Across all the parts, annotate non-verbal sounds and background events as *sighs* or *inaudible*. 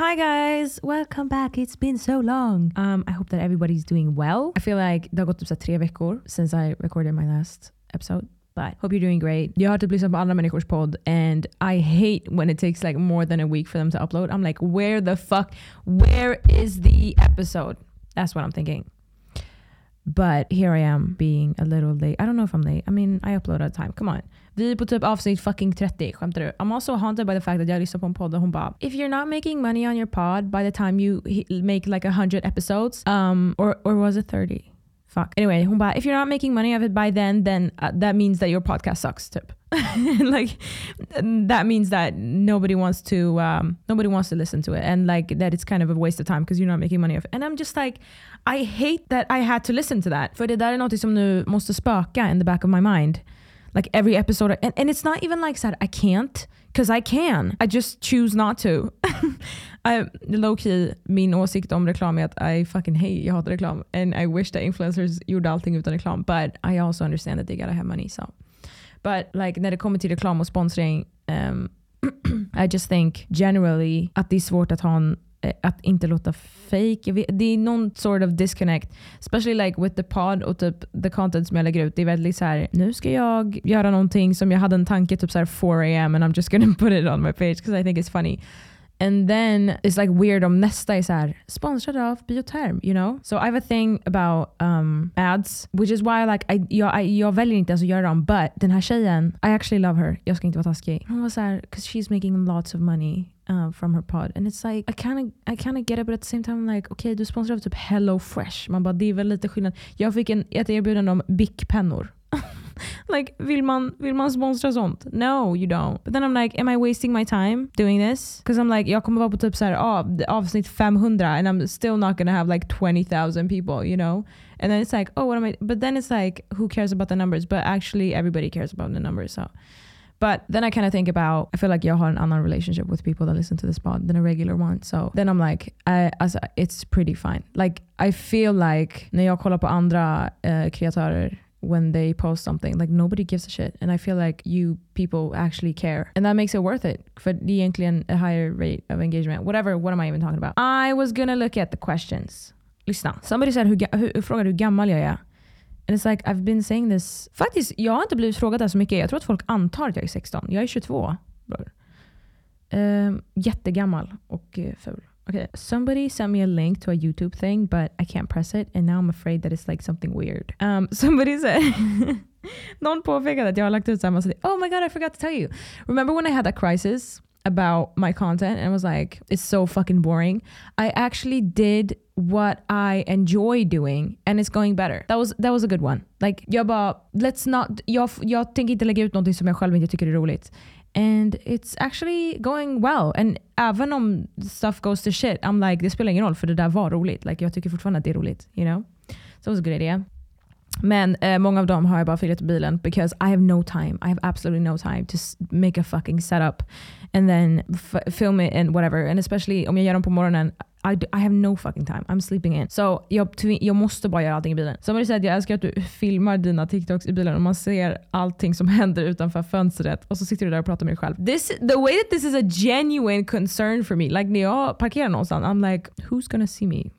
Hi guys, welcome back. It's been so long. Um, I hope that everybody's doing well. I feel like det har gått typ tre veckor since I recorded my last episode. But hope you're doing great. Jag har typ lyssnat på andra människors podd and I hate when it takes like more than a week for them to upload. I'm like, where the fuck, where is the episode? That's what I'm thinking. But here I am being a little late. I don't know if I'm late. I mean, I upload the time. Come on. Vi är på typ avsnitt fucking 30. Skämtar du? I'm also haunted by the fact that jag lyssnar på en podd och hon bara If you're not making money on your pod by the time you make like a hundred episodes, um, or, or was it 30? Fuck. Anyway, hon bara if you're not making money of it by then, then uh, that means that your podcast sucks typ. *laughs* like that means that nobody wants to um, nobody wants to listen to it and like that it's kind of a waste of time because you're not making money of it. And I'm just like I hate that I had to listen to that. För det där är något som nu måste spöka in the back of my mind. Like every episode and, and it's not even like said I can't because I can. I just choose not to. *laughs* I, low key, min åsikt om reklam är att I fucking hate, jag hatar reklam. And I wish that influencers gjorde allting utan reklam. But I also understand that they gotta have money. So. But like när det kommer till reklam och sponsring, um, *clears throat* I just think generally att det är svårt att ha en Eh, att inte låta fake. Det är någon sort of disconnect. Especially like with the pod och typ the content som jag lägger ut. Det är väldigt så här, nu ska jag göra någonting som jag hade en tanke typ så här 4 am and I'm just gonna *laughs* put it on my page because I think it's funny. And then it's like weird om nästa är såhär sponsrad av Bioterm, you know? So I have a thing about um, ads, which is why like I, jag, I, jag väljer inte ens att göra dem, but den här tjejen, I actually love her. Jag ska inte vara taskig. Hon var såhär, cause she's making lots of money uh, from her pod. And it's like, I kind of I kinda get it but at the same time I'm like, okej okay, du sponsrar av typ Hello Fresh. Man bara, det är väl lite skillnad. Jag fick en, ett erbjudande om Bic-pennor. *laughs* like, vill man, vill man sponsra sånt? No, you don't. But then I'm like, am I wasting my time doing this? Because I'm like, jag kommer vara på typ så här, av, avsnitt 500 and I'm still not gonna have like 20,000 people, you know? And then it's like, oh, what am I? But then it's like, who cares about the numbers? But actually, everybody cares about the numbers. So. But then I kind of think about, I feel like jag har en annan relationship with people that listen to this pod than a regular one. So then I'm like, I, it's pretty fine. Like I feel like när jag kollar på andra uh, kreatörer when they post something. Like nobody gives a shit. And I feel like you people actually care. And that makes it worth it. For the egentligen a higher rate of engagement. Whatever, what am I even talking about? I was gonna look at the questions. Lyssna. Somebody said, hur, hur, frågade hur gammal jag är. And it's like, I've been saying this. Faktiskt, jag har inte blivit frågad det så mycket. Jag tror att folk antar att jag är 16. Jag är 22. Um, ehm, jättegammal och uh, ful. Okay, somebody sent me a link to a YouTube thing, but I can't press it, and now I'm afraid that it's like something weird. Um, *laughs* somebody said, någon påpekade att jag har lagt ut samma sak. Oh my god, I forgot to tell you. Remember when I had that crisis about my content and I was like, it's so fucking boring. I actually did what I enjoy doing and it's going better. That was, that was a good one. Like, jag bara, let's not, jag, jag tänker inte lägga ut någonting som jag själv inte tycker är roligt. And it's actually going well. And även om stuff goes to shit, I'm like, det spelar ingen roll för det där var roligt. Like, jag tycker fortfarande att det är roligt. You know? So it was a good idea. Men eh, många av dem har jag bara filat i bilen because I have no time. I have absolutely no time to make a fucking setup and then film it and whatever. And especially om jag gör dem på morgonen, I, I have no fucking time. I'm sleeping in. So jag, jag måste bara göra allting i bilen. Somebody said jag älskar att du filmar dina TikToks i bilen och man ser allting som händer utanför fönstret och så sitter du där och pratar med dig själv. This, the way that this is a genuine concern for me. Like när jag parkerar någonstans, I'm like who's gonna see me?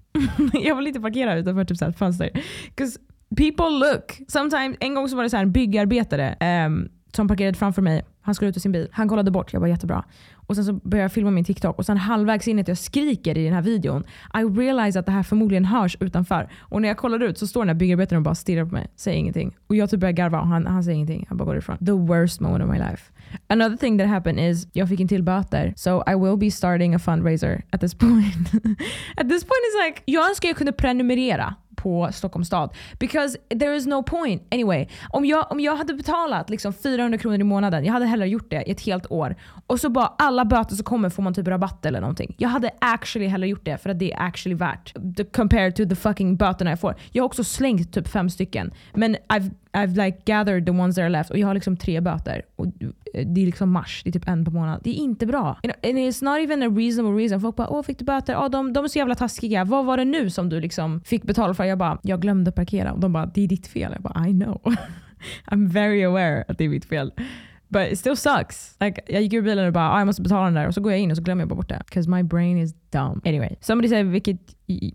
*laughs* jag vill inte parkera utanför typ så ett fönster. Because people look. Sometimes, en gång så var det så här en byggarbetare um, som parkerade framför mig. Han skulle ut ur sin bil. Han kollade bort. Jag bara jättebra. Och sen så började jag filma min TikTok och sen halvvägs in att jag skriker i den här videon. I realize att det här förmodligen hörs utanför. Och när jag kollar ut så står den här byggarbetaren och bara stirrar på mig. Säger ingenting. Och jag typ börjar garva och han, han säger ingenting. Han bara går ifrån. The worst moment of my life. Another thing that happened is jag fick en till böter. So I will be starting a fundraiser at this point. *laughs* at this point is like, jag önskar jag kunde prenumerera på Stockholms stad. Because there is no point. Anyway, om jag, om jag hade betalat liksom 400 kronor i månaden, jag hade hellre gjort det i ett helt år. Och så bara alla böter som kommer får man typ rabatt eller någonting. Jag hade actually hellre gjort det för att det är actually värt. The, compared to the fucking böterna jag får. Jag har också slängt typ fem stycken. Men I've I've like gathered the ones that are left och jag har liksom tre böter. Och det är liksom mars, det är typ en per månad. Det är inte bra. And it's not even a reasonable reason. Folk bara “Åh, fick du böter? Ja, de, de är så jävla taskiga. Vad var det nu som du liksom fick betala för?” Jag bara “Jag glömde parkera” och de bara “Det är ditt fel”. Jag bara “I know”. *laughs* I'm very aware att det är mitt fel. But it still sucks. Like, jag gick ur bilen och bara ah, jag måste betala den där och så går jag in och så glömmer jag bara bort det. Because my brain is dumb. Anyway, somebody said vilket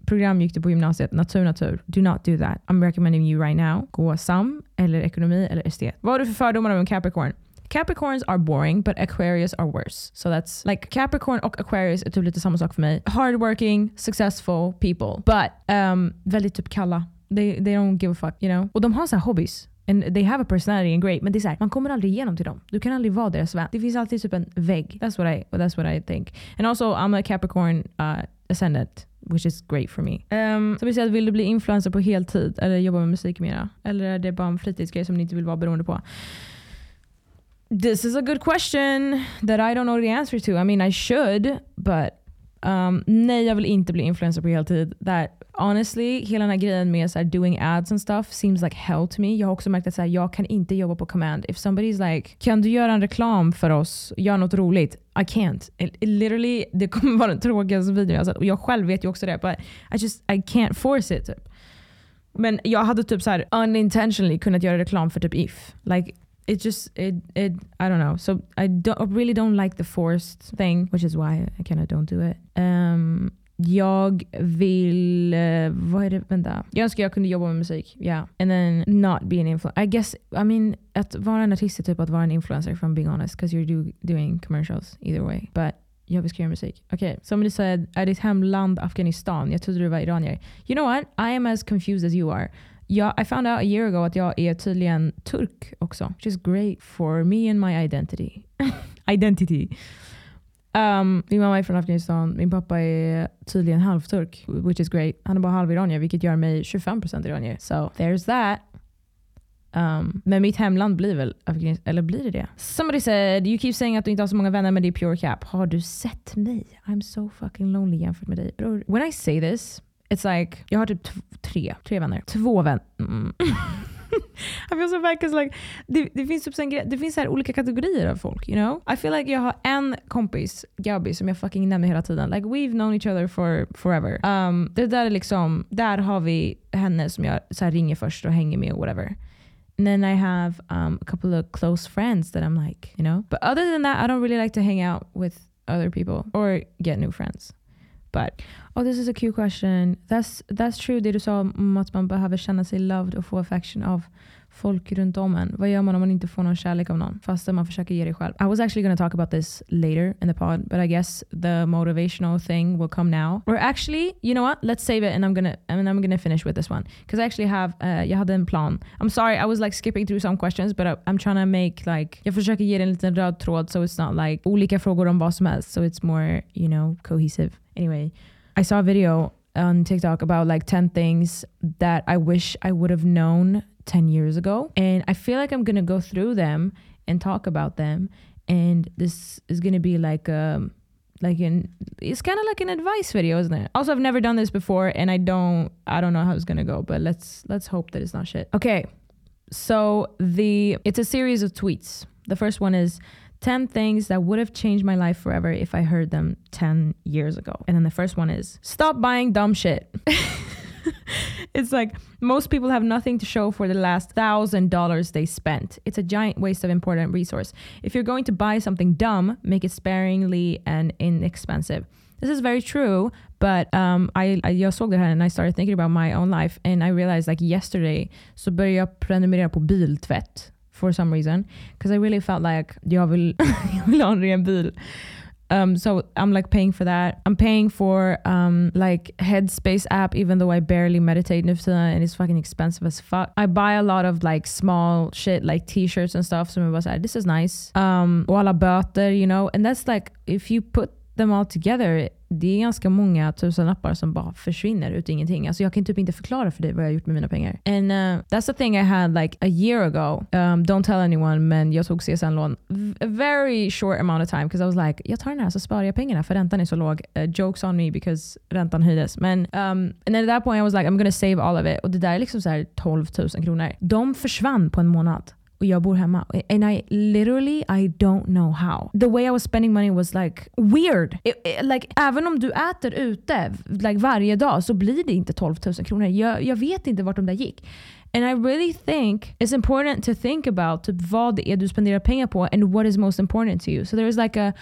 program gick du på gymnasiet? Natur, natur. Do not do that. I'm recommending you right now. Gå SAM eller ekonomi eller estet. Vad har du för fördomar om en Capricorn? Capricorns are boring but Aquarius are worse. So that's like Capricorn och Aquarius är typ lite samma sak för mig. Hardworking, successful people. But um, väldigt typ kalla. They, they don't give a fuck, you know? Och de har så hobbies. And they have a personality and great. Men det är såhär, man kommer aldrig igenom till dem. Du kan aldrig vara deras vän. Det finns alltid typ en vägg. That's what I, that's what I think. And also I'm a Capricorn uh, ascendant. Which is great for me. Um, så vi säger, vill du bli influencer på heltid eller jobba med musik mera? Eller är det bara en fritidsgrej som ni inte vill vara beroende på? This is a good question that I don't know the answer to. I mean I should, but um, nej jag vill inte bli influencer på heltid. That honestly, hela den här grejen med så här, doing ads and stuff seems like hell to me. Jag har också märkt att så här, jag kan inte jobba på command. If somebody's like, kan du göra en reklam för oss? Gör något roligt. I can't. It, it literally, det kommer vara den tråkigaste videon jag sett. Och jag själv vet ju också det. But I just, I can't force it. Typ. Men jag hade typ så här unintentionally kunnat göra reklam för typ If. Like, it just it it I don't know. So I don't I really don't like the forced thing, which is why I kind of don't do it. Um, Jag vill... Uh, vad är det? Vänta. Jag önskar jag kunde jobba med musik. Yeah. And then not be an influencer. I guess, I mean, att vara en artist är typ att vara en influencer if I'm being honest. Because you're do, doing commercials either way. But jag vill skriva musik. Okej, okay. somebody said, är ditt hemland Afghanistan? Jag trodde du var iranier. You know what? I am as confused as you are. Yeah, I found out a year ago att jag är tydligen turk också. Which is great for me and my identity. *laughs* identity. Um, min mamma är från Afghanistan. Min pappa är tydligen halvturk, which is great. Han är bara halviranier, vilket gör mig 25% iranier. So there's that. Um, men mitt hemland blir väl Afghanistan, eller blir det det? Somebody said, you keep saying att du inte har så många vänner men det är pure cap. Har du sett mig? I'm so fucking lonely jämfört med dig. Bror, when I say this, it's like, jag har typ tre, tre vänner. Två vänner. Mm. *laughs* I feel so bad like, det, det finns, typ en, det finns så här olika kategorier av folk. You know? I feel like jag har en kompis, Gabi, som jag fucking nämner hela tiden. Like we've known each other for forever. Um, det där är liksom, där har vi henne som jag så ringer först och hänger med och whatever. And then I have um, a couple of close friends that I'm like, you know. But other than that, I don't really like to hang out with other people or get new friends. But oh, this is a cute question. That's that's true det du sa om att man behöver känna sig loved och få affection av folk runt om en. Vad gör man om man inte får någon kärlek av någon? Fast man försöker ge det själv. I was actually going to talk about this later in the pod, but I guess the motivational thing will come now. Or actually, you know what? Let's save it and I'm gonna and I'm gonna finish with this one. Because I actually have, uh, jag hade en plan. I'm sorry, I was like skipping through some questions, but I, I'm trying to make like, jag försöker ge en liten röd tråd so it's not like olika frågor om vad som helst. So it's more, you know, cohesive. Anyway, I saw a video on TikTok about like 10 things that I wish I would have known 10 years ago. And I feel like I'm going to go through them and talk about them. And this is going to be like um, like an it's kind of like an advice video isn't it also i've never done this before and i don't i don't know how it's gonna go but let's let's hope that it's not shit okay so the it's a series of tweets the first one is 10 things that would have changed my life forever if I heard them 10 years ago. And then the first one is stop buying dumb shit. *laughs* *laughs* it's like most people have nothing to show for the last thousand dollars they spent. It's a giant waste of important resource. If you're going to buy something dumb, make it sparingly and inexpensive. This is very true, but um, I, I, jag såg det and I started thinking about my own life and I realized like yesterday så började jag prenumerera på biltvätt for some reason because I really felt like jag vill, *laughs* jag vill ha en ren bil. Um, so I'm like paying for that. I'm paying for um, like Headspace app, even though I barely meditate and it's fucking expensive as fuck. I buy a lot of like small shit like t-shirts and stuff. So I was like, this is nice. Um, och alla böter, you know, and that's like if you put them all together, det är ganska många tusenlappar som bara försvinner ut i ingenting. Alltså jag kan typ inte förklara för dig vad jag har gjort med mina pengar. And uh, that's the thing I had like a year ago. Um, don't tell anyone, men jag tog CSN-lån a very short amount of time because I was like, jag tar den här så sparar jag pengarna för räntan är så låg. Uh, jokes on me because räntan höjdes. Men um, and then at that point I was like, I'm gonna save all of it. Och det där är liksom så 12 000 kronor. De försvann på en månad och jag bor hemma. And I literally, I don't know how. The way I was spending money was like weird. It, it, like, även om du äter ute like, varje dag så blir det inte 12 000 kronor. Jag, jag vet inte vart de där gick. And I really think it's important to think about typ vad det är du spenderar pengar på and what is most important to you. So there is like a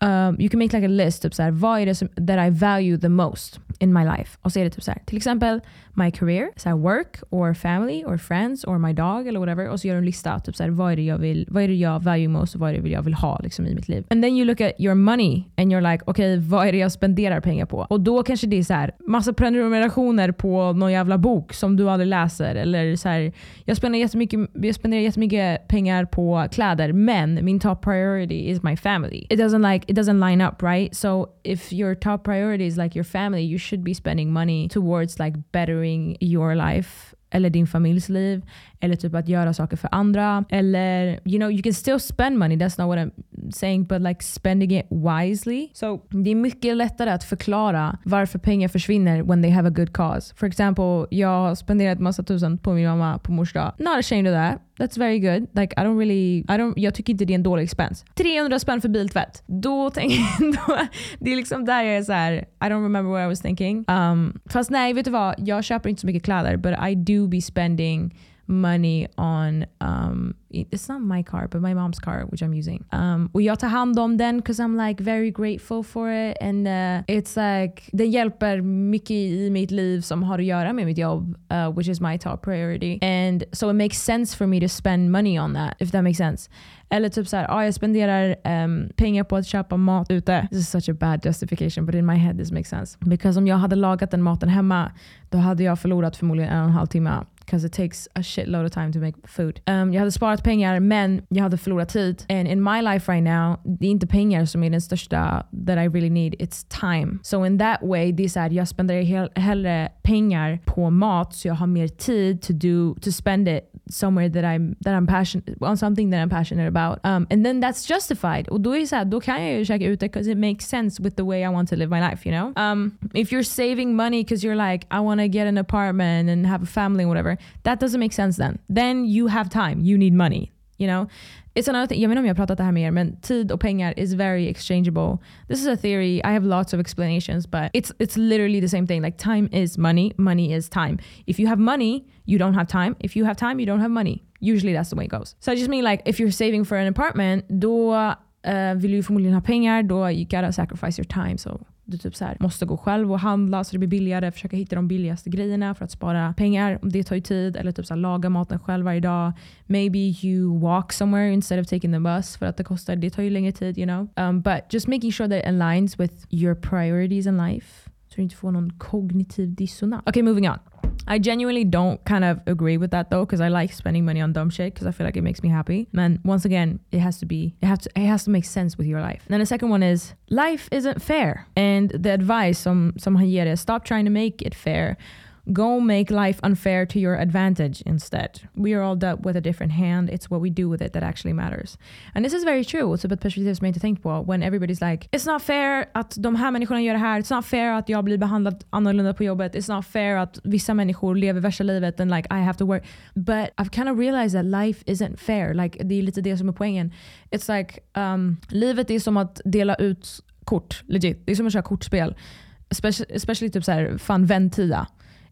um, you can make like a list, typ så här, vad är det som, that I value the most in my life? Och så är det typ så här, till exempel my career, så här work or family or friends or my dog eller whatever. Och så gör du en lista, typ så här, vad är det jag vill, vad är det jag value most och vad är det jag vill ha liksom, i mitt liv? And then you look at your money and you're like, okej okay, vad är det jag spenderar pengar på? Och då kanske det är så här, massa prenumerationer på någon jävla bok som du aldrig läser. Eller så här, jag spenderar jättemycket, jag spenderar jättemycket pengar på kläder men min top priority is my family. It doesn't like it doesn't line up, right? So if your top priority is like your family, you should be spending money towards like bettering your life eller din familjs liv, eller typ att göra saker för andra. Eller, you know, you can still spend money, that's not what I'm saying, but like spending it wisely. So det är mycket lättare att förklara varför pengar försvinner when they have a good cause. For example, jag har spenderat massa tusen på min mamma på mors dag. Not ashamed of that. That's very good. Like I don't really, I don't, jag tycker inte det är en dålig expense. 300 spänn för biltvätt. Då tänker jag, *laughs* Det är liksom där jag är så här, I don't remember what I was thinking. Um, fast nej, vet du vad? Jag köper inte så mycket kläder but I do be spending money on um, it's not my car but my mom's car which I'm using. Um, och jag tar hand om den because I'm like very grateful for it and uh, it's like den hjälper mycket i mitt liv som har att göra med mitt jobb uh, which is my top priority and so it makes sense for me to spend money on that if that makes sense. Eller typ såhär, ah, jag spenderar um, pengar på att köpa mat ute. This is such a bad justification but in my head this makes sense. Because om jag hade lagat den maten hemma då hade jag förlorat förmodligen en och en halv timme because it takes a shitload of time to make food. Um, jag hade sparat pengar men jag hade förlorat tid. And in my life right now, det är inte pengar som är den största that I really need, it's time. So in that way, det är såhär, jag spenderar hell hellre pengar på mat så jag har mer tid to do, to spend it somewhere that I'm, that I'm passionate, on something that I'm passionate about. Um, and then that's justified. Because it makes sense with the way I want to live my life, you know? Um, if you're saving money because you're like, I want to get an apartment and have a family and whatever, that doesn't make sense then. Then you have time, you need money. You know? It's another thing, jag inte om jag pratat det här med er, men tid och pengar is very exchangeable. This is a theory, I have lots of explanations, but it's, it's literally the same thing. Like time is money, money is time. If you have money, you don't have time. If you have time, you don't have money. Usually that's the way it goes. So I just mean like if you're saving for an apartment, då uh, vill du förmodligen ha pengar, då you gotta sacrifice your time. So du typ så här, måste gå själv och handla så det blir billigare. Försöka hitta de billigaste grejerna för att spara pengar. Det tar ju tid. Eller typ så här, laga maten själv varje dag. Maybe you walk somewhere instead of taking the bus för att det kostar. Det tar ju längre tid, you know. Um, but just making sure that it aligns with your priorities in life. Så du inte får någon kognitiv dissonans. Okay, moving on. I genuinely don't kind of agree with that though, because I like spending money on dumb shit because I feel like it makes me happy. And once again, it has to be, it has to, it has to make sense with your life. And then the second one is life isn't fair. And the advice some some is stop trying to make it fair Go make life unfair to your advantage instead. We are all dealt with a different hand. It's what we do with it that actually matters. And this is very true. Så ett perspektiv som jag inte tänkt på. When everybody's like, it's not fair att de här människorna gör det här. It's not fair att jag blir behandlad annorlunda på jobbet. It's not fair att vissa människor lever värsta livet and like I have to work. But I've kind of realized that life isn't fair. Like, det är lite det som är poängen. It's like, um, livet är som att dela ut kort. Legit. Det är som att köra kortspel. Especially, especially typ såhär, fan väntia.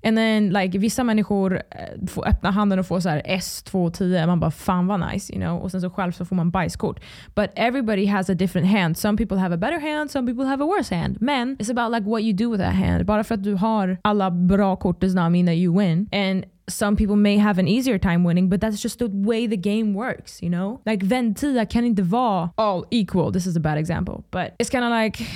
And then, like, vissa människor eh, får öppna handen och får så här S210. Man bara fan vad nice. You know? Och sen så själv så får man bajskort. But everybody has a different hand. Some people have a better hand, some people have a worse hand. Men it's about like what you do with that hand. Bara för att du har alla bra kort does not mean that you win. And some people may have an easier time winning but that's just the way the game works you know like ventila 10 kan inte vara all equal this is a bad example but it's kind of like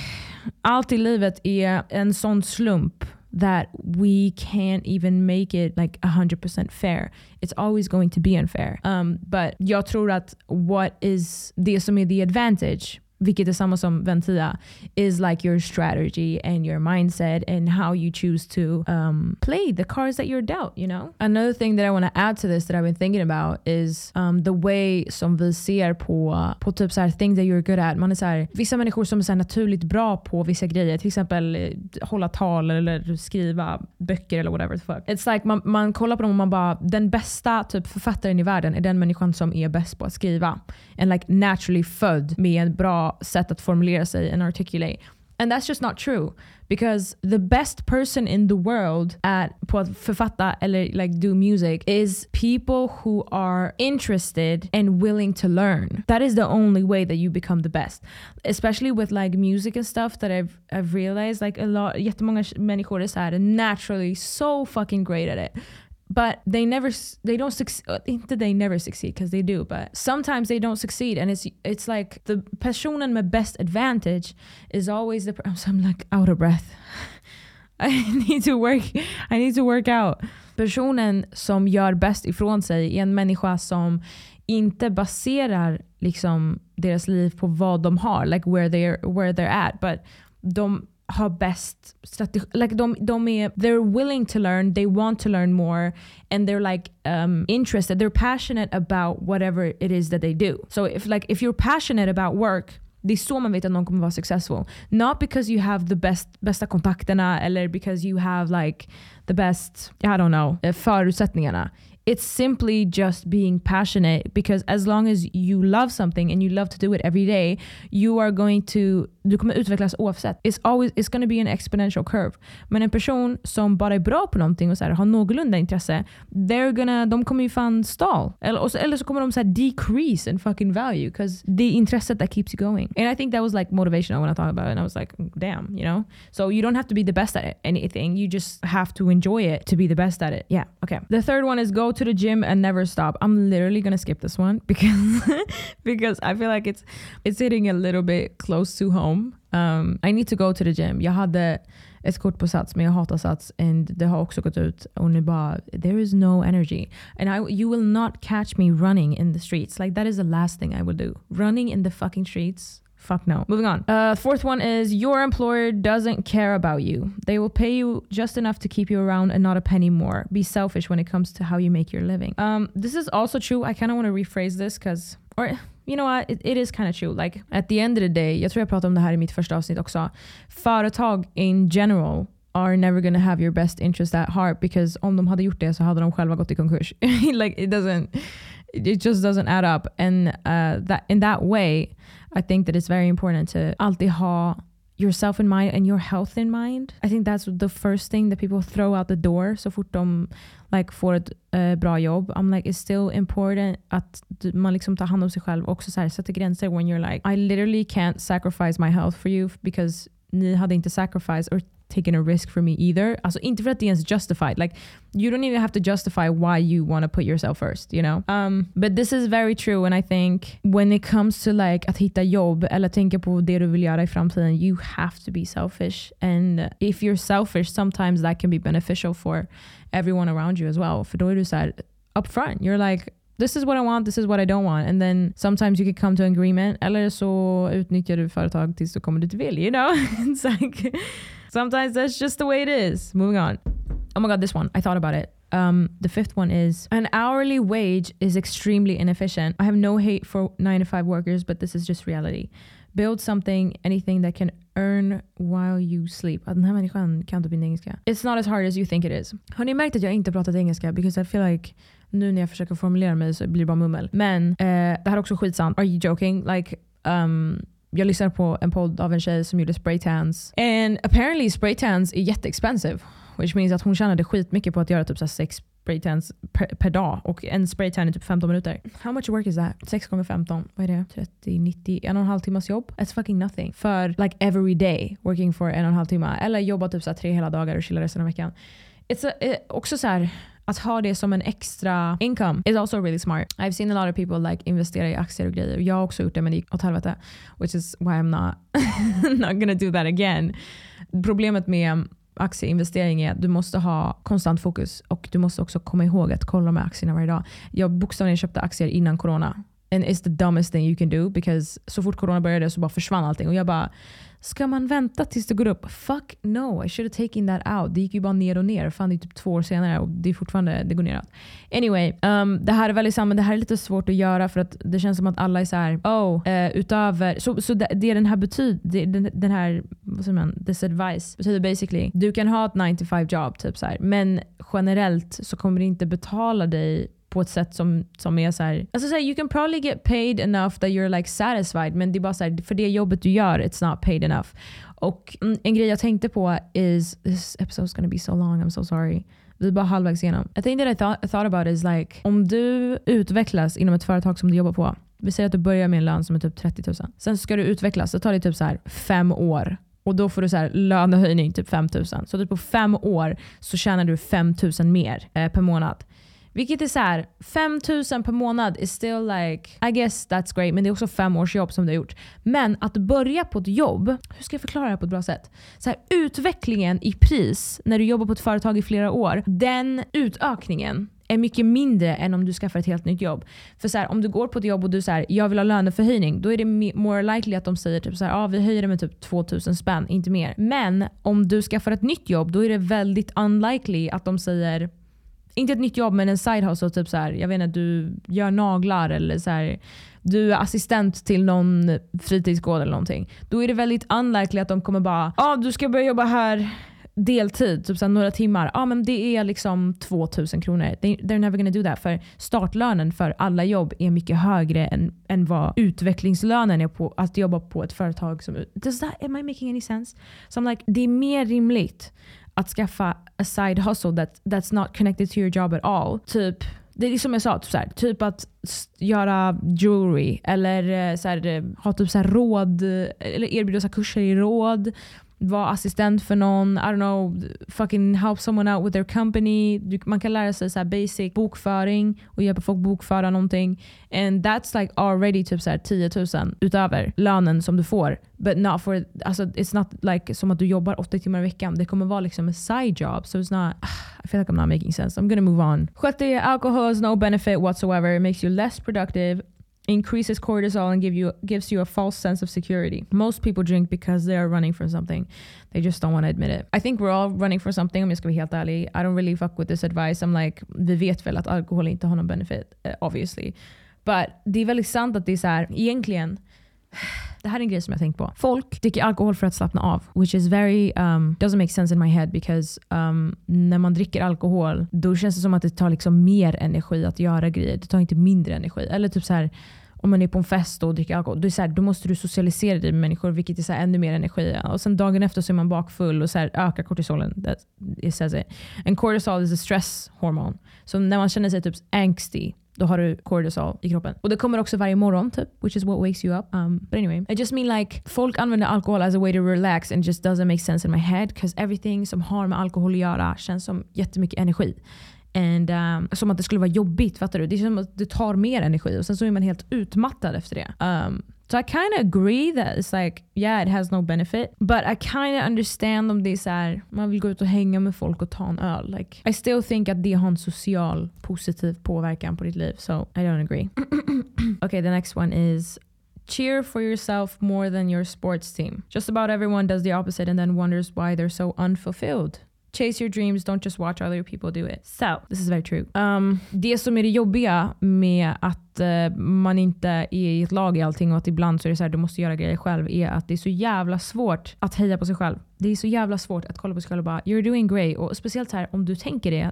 allt i livet är en sån slump that we can't even make it like 100% fair. It's always going to be unfair. Um, but jag tror att what is det som är the advantage vilket är samma som Ventia, is like your strategy and your mindset and how you choose to um, play the cards that you're dealt, you know? Another thing that I want to add to this that I've been thinking about is um, the way som vi ser på, på typ så här, things that you're good at. Man är så här, vissa människor som är så naturligt bra på vissa grejer, till exempel eh, hålla tal eller skriva böcker eller whatever the fuck. It's like man, man kollar på dem och man bara, den bästa typ författaren i världen är den människan som är bäst på att skriva. And like naturally född med en bra sätt att formulera sig and articulate. And that's just not true. Because the best person in the world at på att författa eller like do music is people who are interested and willing to learn. That is the only way that you become the best. Especially with like music and stuff that I've, I've realized like a lot, jättemånga människor är här naturally so fucking great at it but they never they don't succeed uh, they never succeed because they do but sometimes they don't succeed and it's it's like the personen med best advantage is always the I'm like out of breath. *laughs* I need to work I need to work out. Personen som gör bäst ifrån sig är en människa som inte baserar liksom deras liv på vad de har like where they're where they're at but de har bäst strategi. Like de, de är, they're willing to learn, they want to learn more and they're like um, interested, they're passionate about whatever it is that they do. So if, like, if you're passionate about work det är så man vet att någon kommer vara successful. Not because you have the best, bästa kontakterna eller because you have like the best, I don't know, eh, förutsättningarna. It's simply just being passionate because as long as you love something and you love to do it every day, you are going to du kommer utvecklas oavsett. It's, always, it's gonna be an exponential curve. Men en person som bara är bra på någonting och så här, har någorlunda intresse, they're gonna, de kommer ju fan stall. Eller, så, eller så kommer de så decrease in fucking value because the intresset that keeps you going. And I think that was like motivational when I thought about it and I was like, damn, you know? So you don't have to be the best at it, anything. You just have to enjoy it to be the best at it. Yeah, okay. The third one is go to the gym and never stop. I'm literally gonna skip this one *laughs* because because I feel like it's it's hitting a little bit close to home. Um, I need to go to the gym. Jag hade ett kort på Sats men jag hatar Sats and det har också gått ut och nu bara there is no energy. And I, you will not catch me running in the streets. Like that is the last thing I will do. Running in the fucking streets. Fuck no. Moving on. Uh, fourth one is your employer doesn't care about you. They will pay you just enough to keep you around and not a penny more. Be selfish when it comes to how you make your living. Um, this is also true. I kind of want to rephrase this because, or you know what, it, it is kind of true. Like at the end of the day, jag tror jag pratade om det här i mitt första avsnitt också. Företag in general are never gonna have your best interest at heart because om de hade gjort det så hade de själva gått i konkurs. *laughs* like it doesn't, it just doesn't add up. And uh, that in that way, I think that it's very important to alltid ha yourself in mind and your health in mind. I think that's the first thing that people throw out the door så fort de like, får ett uh, bra jobb. I'm like, it's still important att man liksom tar hand om sig själv och också så här, sätter gränser when you're like, I literally can't sacrifice my health for you because ni hade inte sacrifice or taken a risk for me either. Alltså inte för att det ens justified. Like, you don't even have to justify why you want to put yourself first, you know? Um, but this is very true and I think when it comes to like att hitta jobb eller tänka på det du vill göra i framtiden, you have to be selfish. And if you're selfish, sometimes that can be beneficial for everyone around you as well. För då är du så här, upfront. You're like, this is what I want, this is what I don't want. And then sometimes you can come to an agreement. Eller så utnyttjar du företag tills du kommer dit du vill. You know? *laughs* It's like, sometimes that's just the way it is. Moving on. Oh my god, this one. I thought about it. Um, the fifth one is an hourly wage is extremely inefficient. I have no hate for nine to five workers, but this is just reality. Build something, anything that can earn while you sleep. It's not as hard as you think it is. Har märkt att jag inte pratat engelska? Because I feel like nu när jag försöker formulera mig så blir det bara mummel. Men eh, det här är också skitsant. Are you joking? Like, um, jag lyssnade på en podd av en tjej som gjorde spraytans. And apparently spraytans är jätteexpensive. Which means att hon tjänade skitmycket på att göra typ så sex spraytans per, per, dag. Och en spraytan är typ 15 minuter. How much work is that? 6 gånger 15, vad är det? 30, 90, en och en halv timmas jobb? It's fucking nothing. För like every day working for en och en halv timme. Eller jobba typ så tre hela dagar och chilla resten av veckan. It's a, it, också så här, att ha det som en extra income is also really smart. I've seen a lot of people like investera i aktier och grejer. Jag har också gjort det men det gick åt helvete. Which is why I'm not, *laughs* not gonna do that again. Problemet med aktieinvestering är att du måste ha konstant fokus och du måste också komma ihåg att kolla med aktierna varje dag. Jag bokstavligen köpte aktier innan corona And it's the dumbest thing you can do because så fort corona började så bara försvann allting. Och jag bara, ska man vänta tills det går upp? Fuck no, I should have taken that out. Det gick ju bara ner och ner. Fan det är typ två år senare och det är fortfarande, det går neråt. Anyway, um, det här är väldigt samma, det här är lite svårt att göra för att det känns som att alla är så här, oh, uh, utöver, så, så det, det den här betyder, den, den här, vad säger man, this advice betyder basically, du kan ha ett 9 to 5 job typ så här, men generellt så kommer det inte betala dig på ett sätt som, som är så här, alltså så här, you can probably get paid enough that you're like satisfied men det är bara så här, för det jobbet du gör it's not paid enough. Och mm, en grej jag tänkte på is, this episode is gonna be so long, I'm so sorry. Vi är bara halvvägs igenom. A thing that I thought, thought about is like, om du utvecklas inom ett företag som du jobbar på. Vi säger att du börjar med en lön som är typ 30 000. Sen ska du utvecklas, det tar det typ så här fem år. Och då får du så här lönehöjning, typ 5 000. Så typ på fem år så tjänar du 5 000 mer eh, per månad. Vilket är så här, 5000 per månad is still like, I guess that's great, men det är också fem års jobb som du har gjort. Men att börja på ett jobb, hur ska jag förklara det här på ett bra sätt? Så här, utvecklingen i pris när du jobbar på ett företag i flera år, den utökningen är mycket mindre än om du skaffar ett helt nytt jobb. För så här, om du går på ett jobb och du säger jag vill ha löneförhöjning, då är det more likely att de säger typ så här, ah, vi höjer det med typ 2000 spänn, inte mer. Men om du skaffar ett nytt jobb, då är det väldigt unlikely att de säger inte ett nytt jobb men en side hustle. Typ så här, jag vet inte, du gör naglar eller så här, du är assistent till någon fritidsgård eller någonting. Då är det väldigt unlikely att de kommer bara ah, du ska börja jobba här deltid, typ så några timmar. ah, men det är liksom 2000 kronor. They, they're never gonna do that. För startlönen för alla jobb är mycket högre än, än vad utvecklingslönen är på att jobba på ett företag. som Does that, am I making any sense? So I'm like, det är mer rimligt att skaffa a side hustle that, that's not connected to your job at all. Typ, det är som jag sa, typ, så här, typ att göra jewelry eller eh, så här, eh, ha typ så här, råd, eh, eller erbjuda så här, kurser i råd vara assistent för någon, I don't know, fucking help someone out with their company. Du, man kan lära sig så basic bokföring och hjälpa folk bokföra någonting. And that's like already typ så 10 000 utöver lönen som du får. But not for, alltså, it's not like som att du jobbar 80 timmar i veckan. Det kommer vara liksom a side job. So it's not, ah, I feel like I'm not making sense. I'm gonna move on. Sjätte, alcohol has no benefit whatsoever. It makes you less productive increases cortisol and give you gives you a false sense of security. Most people drink because they are running from something. They just don't want to admit it. I think we're all running for something om ska vara helt ärlig. I don't really fuck with this advice. I'm like, vi vet väl att alkohol inte har någon benefit, uh, obviously. But det är väldigt sant att det är så här, egentligen *sighs* det här är en grej som jag tänkt på. Folk dricker alkohol för att slappna av. Which is very, um, doesn't make sense in my head because um, när man dricker alkohol då känns det som att det tar liksom mer energi att göra grejer. Det tar inte mindre energi. Eller typ så här om man är på en fest och dricker alkohol, då, är så här, då måste du socialisera dig med människor vilket är så här, ännu mer energi. Och sen dagen efter så är man bakfull och så här, ökar kortisolen. That, it says it. And cortisol is a stress hormone. Så när man känner sig typ angstig, då har du cortisol i kroppen. Och det kommer också varje morgon typ, which is what wakes you up. Um, but anyway, I just mean like folk använder alkohol as a way to relax and just doesn't make sense in my head because everything som har med alkohol att göra känns som jättemycket energi. And, um, som att det skulle vara jobbigt. Fattar du? Det är som att det tar mer energi och sen så är man helt utmattad efter det. Um, so I kind of agree that it's like, yeah it has no benefit. But I kind of understand om det är så här, man vill gå ut och hänga med folk och ta en öl. Like, I still think att det har en social positiv påverkan på ditt liv. So I don't agree. *clears throat* okay, the next one is cheer for yourself more than your sports team. Just about everyone does the opposite and then wonders why they're so unfulfilled. Chase your dreams, don't just watch other people do it. So, this is very true. Um, det som är det jobbiga med att uh, man inte är i ett lag i allting och att ibland så är det så här, du måste göra grejer själv, är att det är så jävla svårt att heja på sig själv. Det är så jävla svårt att kolla på sig själv och bara “you're doing great” och speciellt här om du tänker det,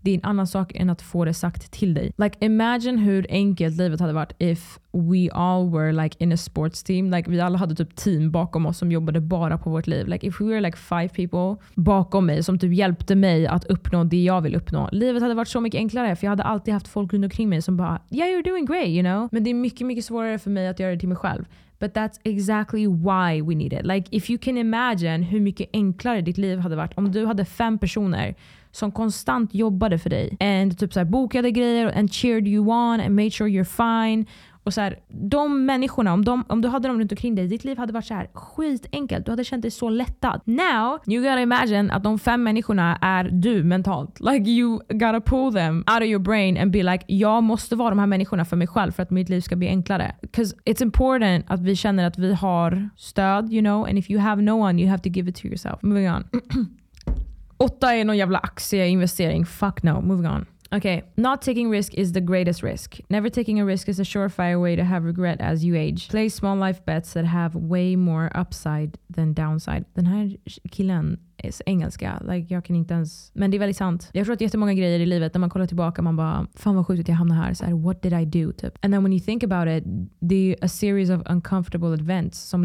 det är en annan sak än att få det sagt till dig. Like imagine hur enkelt livet hade varit if we all were like in a sports team. Like vi alla hade typ team bakom oss som jobbade bara på vårt liv. Like if we were like five people bakom mig som typ hjälpte mig att uppnå det jag vill uppnå. Livet hade varit så mycket enklare för jag hade alltid haft folk runt omkring mig som bara “yeah you're doing great” you know. Men det är mycket, mycket svårare för mig att göra det till mig själv. But that's exactly why we need it. Like if you can imagine hur mycket enklare ditt liv hade varit om du hade fem personer som konstant jobbade för dig and typ så här, bokade grejer and cheered you on and made sure you're fine och så här, de människorna, om, de, om du hade dem runt omkring dig, ditt liv hade varit så här skitenkelt. Du hade känt dig så lättad. Now, you gotta imagine att de fem människorna är du mentalt. Like you gotta pull them out of your brain and be like, jag måste vara de här människorna för mig själv för att mitt liv ska bli enklare. Because it's important att vi känner att vi har stöd, you know, and if you have no one you have to give it to yourself. Moving on. *clears throat* Åtta är någon jävla aktieinvestering. Fuck no. Moving on. Okay, not taking risk is the greatest risk. Never taking a risk is a surefire way to have regret as you age. Play small life bets that have way more upside than downside. Den här killen är engelska. Like, jag kan inte ens... Men det är väldigt sant. Jag tror att jättemånga grejer i livet, när man kollar tillbaka, man bara “Fan vad sjukt att jag hamnade här”. Så här, “What did I do?” typ. And then when you think about it, det är a series of uncomfortable events som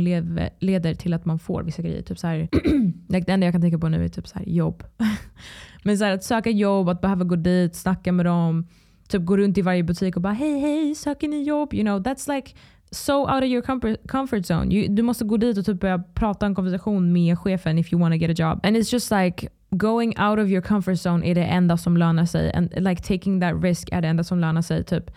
leder till att man får vissa grejer. Typ så här, *clears throat* like, det enda jag kan tänka på nu är typ så här, jobb. *laughs* Men så här, att söka jobb, att behöva gå dit, snacka med dem, typ gå runt i varje butik och bara hej hej, söker ni jobb? You know, that's like so out of your comfort, zone. You, du måste gå dit och typ börja prata en konversation med chefen if you want to get a job. And it's just like going out of your comfort zone är det enda som lönar sig. And like taking that risk är det enda som lönar sig. Typ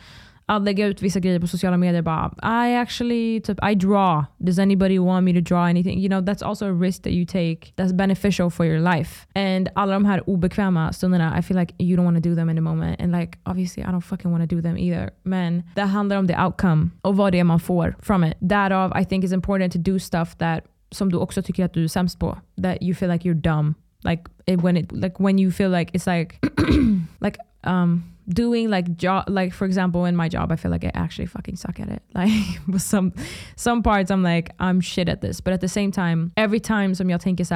att lägga ut vissa grejer på sociala medier bara I actually typ, I draw. Does anybody want me to draw anything? You know, that's also a risk that you take that's beneficial for your life. And alla de här obekväma stunderna, I feel like you don't want to do them in the moment. And like obviously I don't fucking want to do them either. Men det handlar om the outcome och vad det är man får from it. Därav I think it's important to do stuff that som du också tycker att du är sämst på. That you feel like you're dumb. Like it, when it like when you feel like it's like *clears throat* like um doing like job like for example in my job i feel like i actually fucking suck at it *laughs* like some some parts i'm like i'm shit at this but at the same time every time som jag tänker så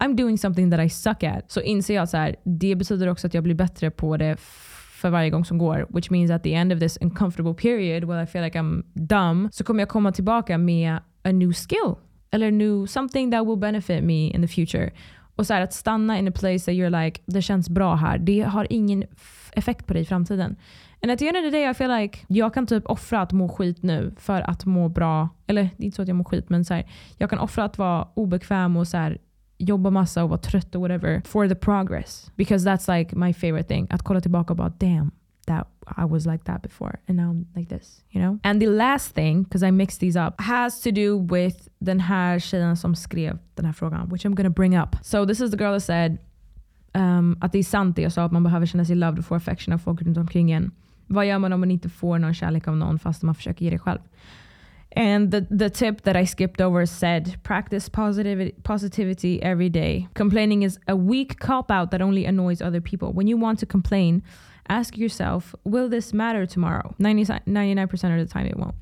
i'm doing something that i suck at så inser jag så det betyder också att jag blir bättre på det för varje gång som går. Which means at the end of this uncomfortable period where I feel like I'm dumb så kommer jag komma tillbaka med a new skill. Eller new something that will benefit me in the future. Och så här, att stanna in a place that you're like, det känns bra här. Det har ingen effekt på dig i framtiden. And at the end of the day I feel like jag kan typ offra att må skit nu för att må bra. Eller det är inte så att jag mår skit men så här, jag kan offra att vara obekväm och så här, jobba massa och vara trött och whatever for the progress. Because that's like my favorite thing. Att kolla tillbaka och bara damn that I was like that before and now I'm like this, you know? And the last thing, because I mixed these up, has to do with den här tjejen som skrev den här frågan, which I'm gonna bring up. So this is the girl that said um, att det är sant det jag sa, att man behöver känna sig loved och få affection av folk runt omkring en. Vad gör man om man inte får någon kärlek av någon fast man försöker ge det själv? And the, the tip that I skipped over said practice positivity, positivity every day. Complaining is a weak cop out that only annoys other people. When you want to complain, ask yourself, will this matter tomorrow? 90, 99% of the time it won't.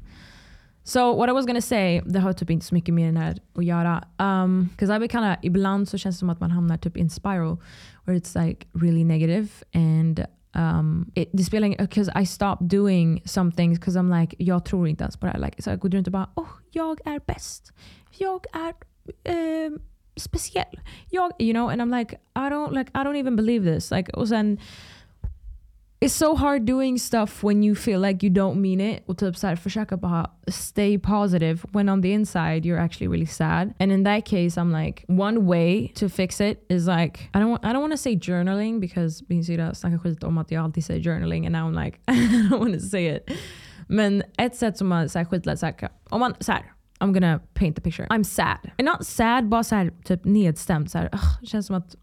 So what I was gonna say, det har typ inte så mycket med den här att göra. Um, Cause I kinda, ibland så känns det som att man hamnar typ in spiral where it's like really negative and um, it, det spelar ingen because I stopped doing some things because I'm like, jag tror inte ens på det här. Like, så jag går runt och bara, oh, jag är bäst. Jag är um, speciell. Jag, you know, and I'm like, I don't, like, I don't even believe this. Like, och sen It's so hard doing stuff when you feel like you don't mean it. Och typ så här, försöka bara stay positive when on the inside you're actually really sad. And in that case I'm like, one way to fix it is like, I don't, I don't want to say journaling because min syrra snackar skit om att jag alltid säger journaling and now I'm like, *laughs* I don't want to say it. Men ett sätt som man så här, skitlätt, så här, om man så här, I'm gonna paint the picture. I'm sad. And not sad, bara så här, typ nedstämd. Så här, ugh, känns som att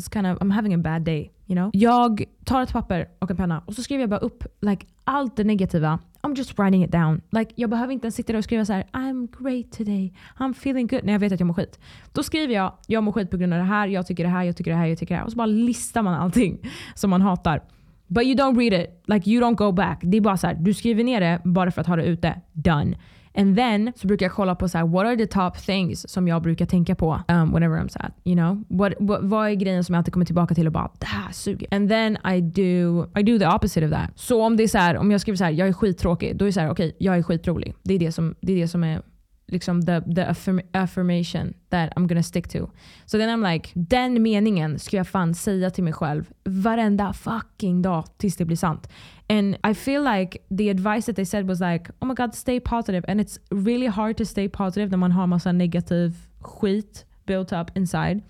it's kind of, I'm having a bad day. You know? Jag tar ett papper och en penna och så skriver jag bara upp like, allt det negativa. I'm just writing it down. Like, jag behöver inte ens sitta där och skriva så här: I'm great today, I'm feeling good när jag vet att jag mår skit. Då skriver jag jag mår skit på grund av det här, jag tycker det här, jag tycker det här, jag tycker det här. Och så bara listar man allting *laughs* som man hatar. But you don't read it, like you don't go back. Det är bara så här, du skriver ner det bara för att ha det ute. Done. And then så brukar jag kolla på så här, what are the top things som jag brukar tänka på um, whenever I'm sad. You know? What, what, vad är grejen som jag alltid kommer tillbaka till och bara det här suger. And then I do, I do the opposite of that. Så om det är så här, om jag skriver så här, jag är skittråkig. Då är det så här, okej, okay, jag är skitrolig. Det är det som, det är, det som är liksom the, the affirm affirmation that I'm gonna stick to. Så then I'm like, den meningen ska jag fan säga till mig själv varenda fucking dag tills det blir sant. And I feel like the advice that they said was like, oh my god, stay positive. And it's really hard to stay positive när man har massa negativ skit built up inside.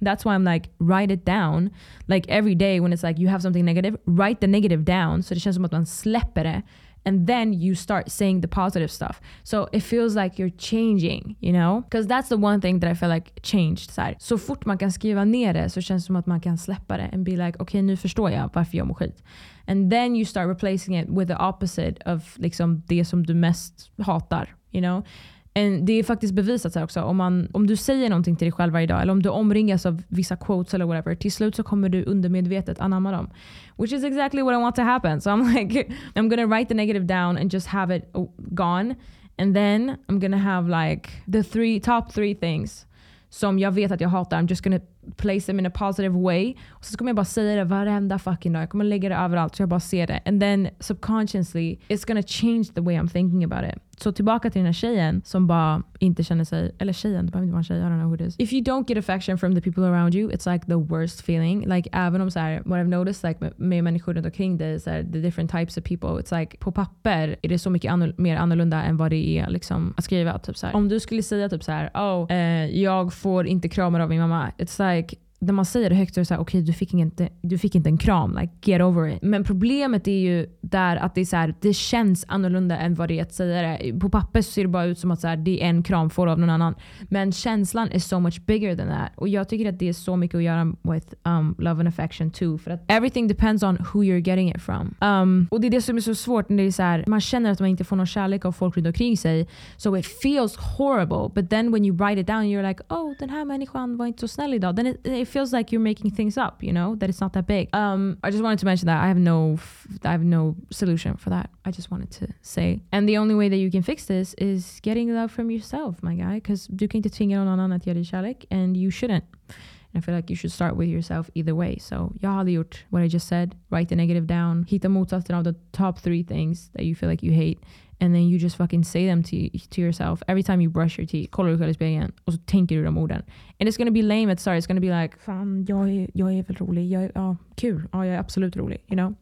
That's why I'm like, write it down. Like every day when it's like you have something negative, write the negative down. Så det känns som att man släpper det and then you start saying the positive stuff. So it feels like you're changing, you know? Because that's the one thing that I feel like changed. Så, här. så fort man kan skriva ner det så känns det som att man kan släppa det and be like, okej okay, nu förstår jag varför jag mår skit. And then you start replacing it with the opposite of liksom det som du mest hatar. You know? En, det är faktiskt bevisat så också. Om, man, om du säger någonting till dig själv varje dag eller om du omringas av vissa quotes eller whatever. Till slut så kommer du undermedvetet anamma dem. Which is exactly what I want to happen. So I'm *laughs* like, I'm gonna write the negative down and just have it gone. And then I'm gonna have like the three top three things som jag vet att jag hatar. I'm just gonna place them in a positive way. Och så kommer jag bara säga det varenda fucking dag. Jag kommer lägga det överallt så jag bara ser det. And then subconsciously it's gonna change the way I'm thinking about it. Så tillbaka till den här tjejen som bara inte känner sig, eller tjejen, det behöver inte vara en tjej, I don't know who it is. If you don't get affection from the people around you, it's like the worst feeling. Like även om så här, what I've noticed like, med, med människor runt omkring dig, så här, the different types of people, it's like på papper är det så mycket anno, mer annorlunda än vad det är liksom, att skriva. Typ så här. Om du skulle säga typ så här, oh, eh, jag får inte kramar av min mamma. It's like när man säger det högt så är det såhär, okej okay, du, fick inte, du fick inte en kram. Like, get over it. Men problemet är ju där att det, är så här, det känns annorlunda än vad det är att säga det. På papper ser det bara ut som att så här, det är en kram får av någon annan. Men känslan är so much bigger than that. Och jag tycker att det är så mycket att göra with um, love and affection too. För att everything depends on who you're getting it from. Um, och det är det som är så svårt när det är så här, man känner att man inte får någon kärlek av folk runt omkring sig. So it feels horrible. But then when you write it down you're like, oh den här människan var inte så snäll idag. Den är, feels like you're making things up, you know, that it's not that big. Um, I just wanted to mention that I have no, I have no solution for that. I just wanted to say. And the only way that you can fix this is getting love from yourself, my guy. Because du kan inte tvinga någon annan att and you shouldn't. I feel like you should start with yourself either way. So gjort what I just said. Write the negative down. Hitta motsatsen av the top three things that you feel like you hate. And then you just fucking say them to, to yourself every time you brush your teeth. Kollar du själv i spegeln och så tänker du de orden. And it's gonna be lame at start. It's gonna be like, fan jag är, jag är väl rolig. Jag är, ja, kul. Ja, jag är absolut rolig. You know?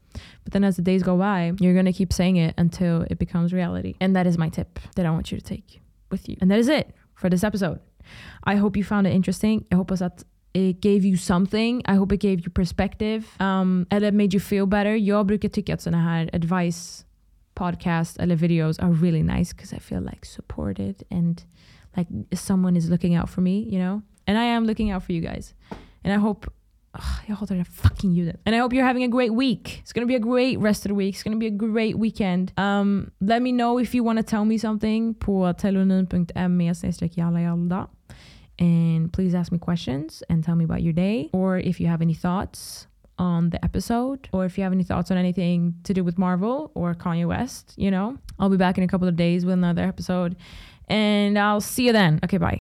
But then as the days go by, you're gonna keep saying it until it becomes reality. And that is my tip that I want you to take with you. And that is it for this episode. I hope you found it interesting. Jag hoppas att it gave you something. I hope it gave you perspective. Um, eller made you feel better. Jag brukar tycka att sådana här advice podcasts eller videos are really nice because I feel like supported and like someone is looking out for me, you know? And I am looking out for you guys. And I hope Ugh, jag hatar det fucking ljudet. And I hope you're having a great week. It's gonna be a great rest of the week. It's gonna be a great weekend. Um, let me know if you want to tell me something. And please ask me questions and tell me about your day. Or if you have any thoughts on the episode, or if you have any thoughts on anything to do with Marvel or Kanye West, you know, I'll be back in a couple of days with another episode. And I'll see you then. Okay, bye.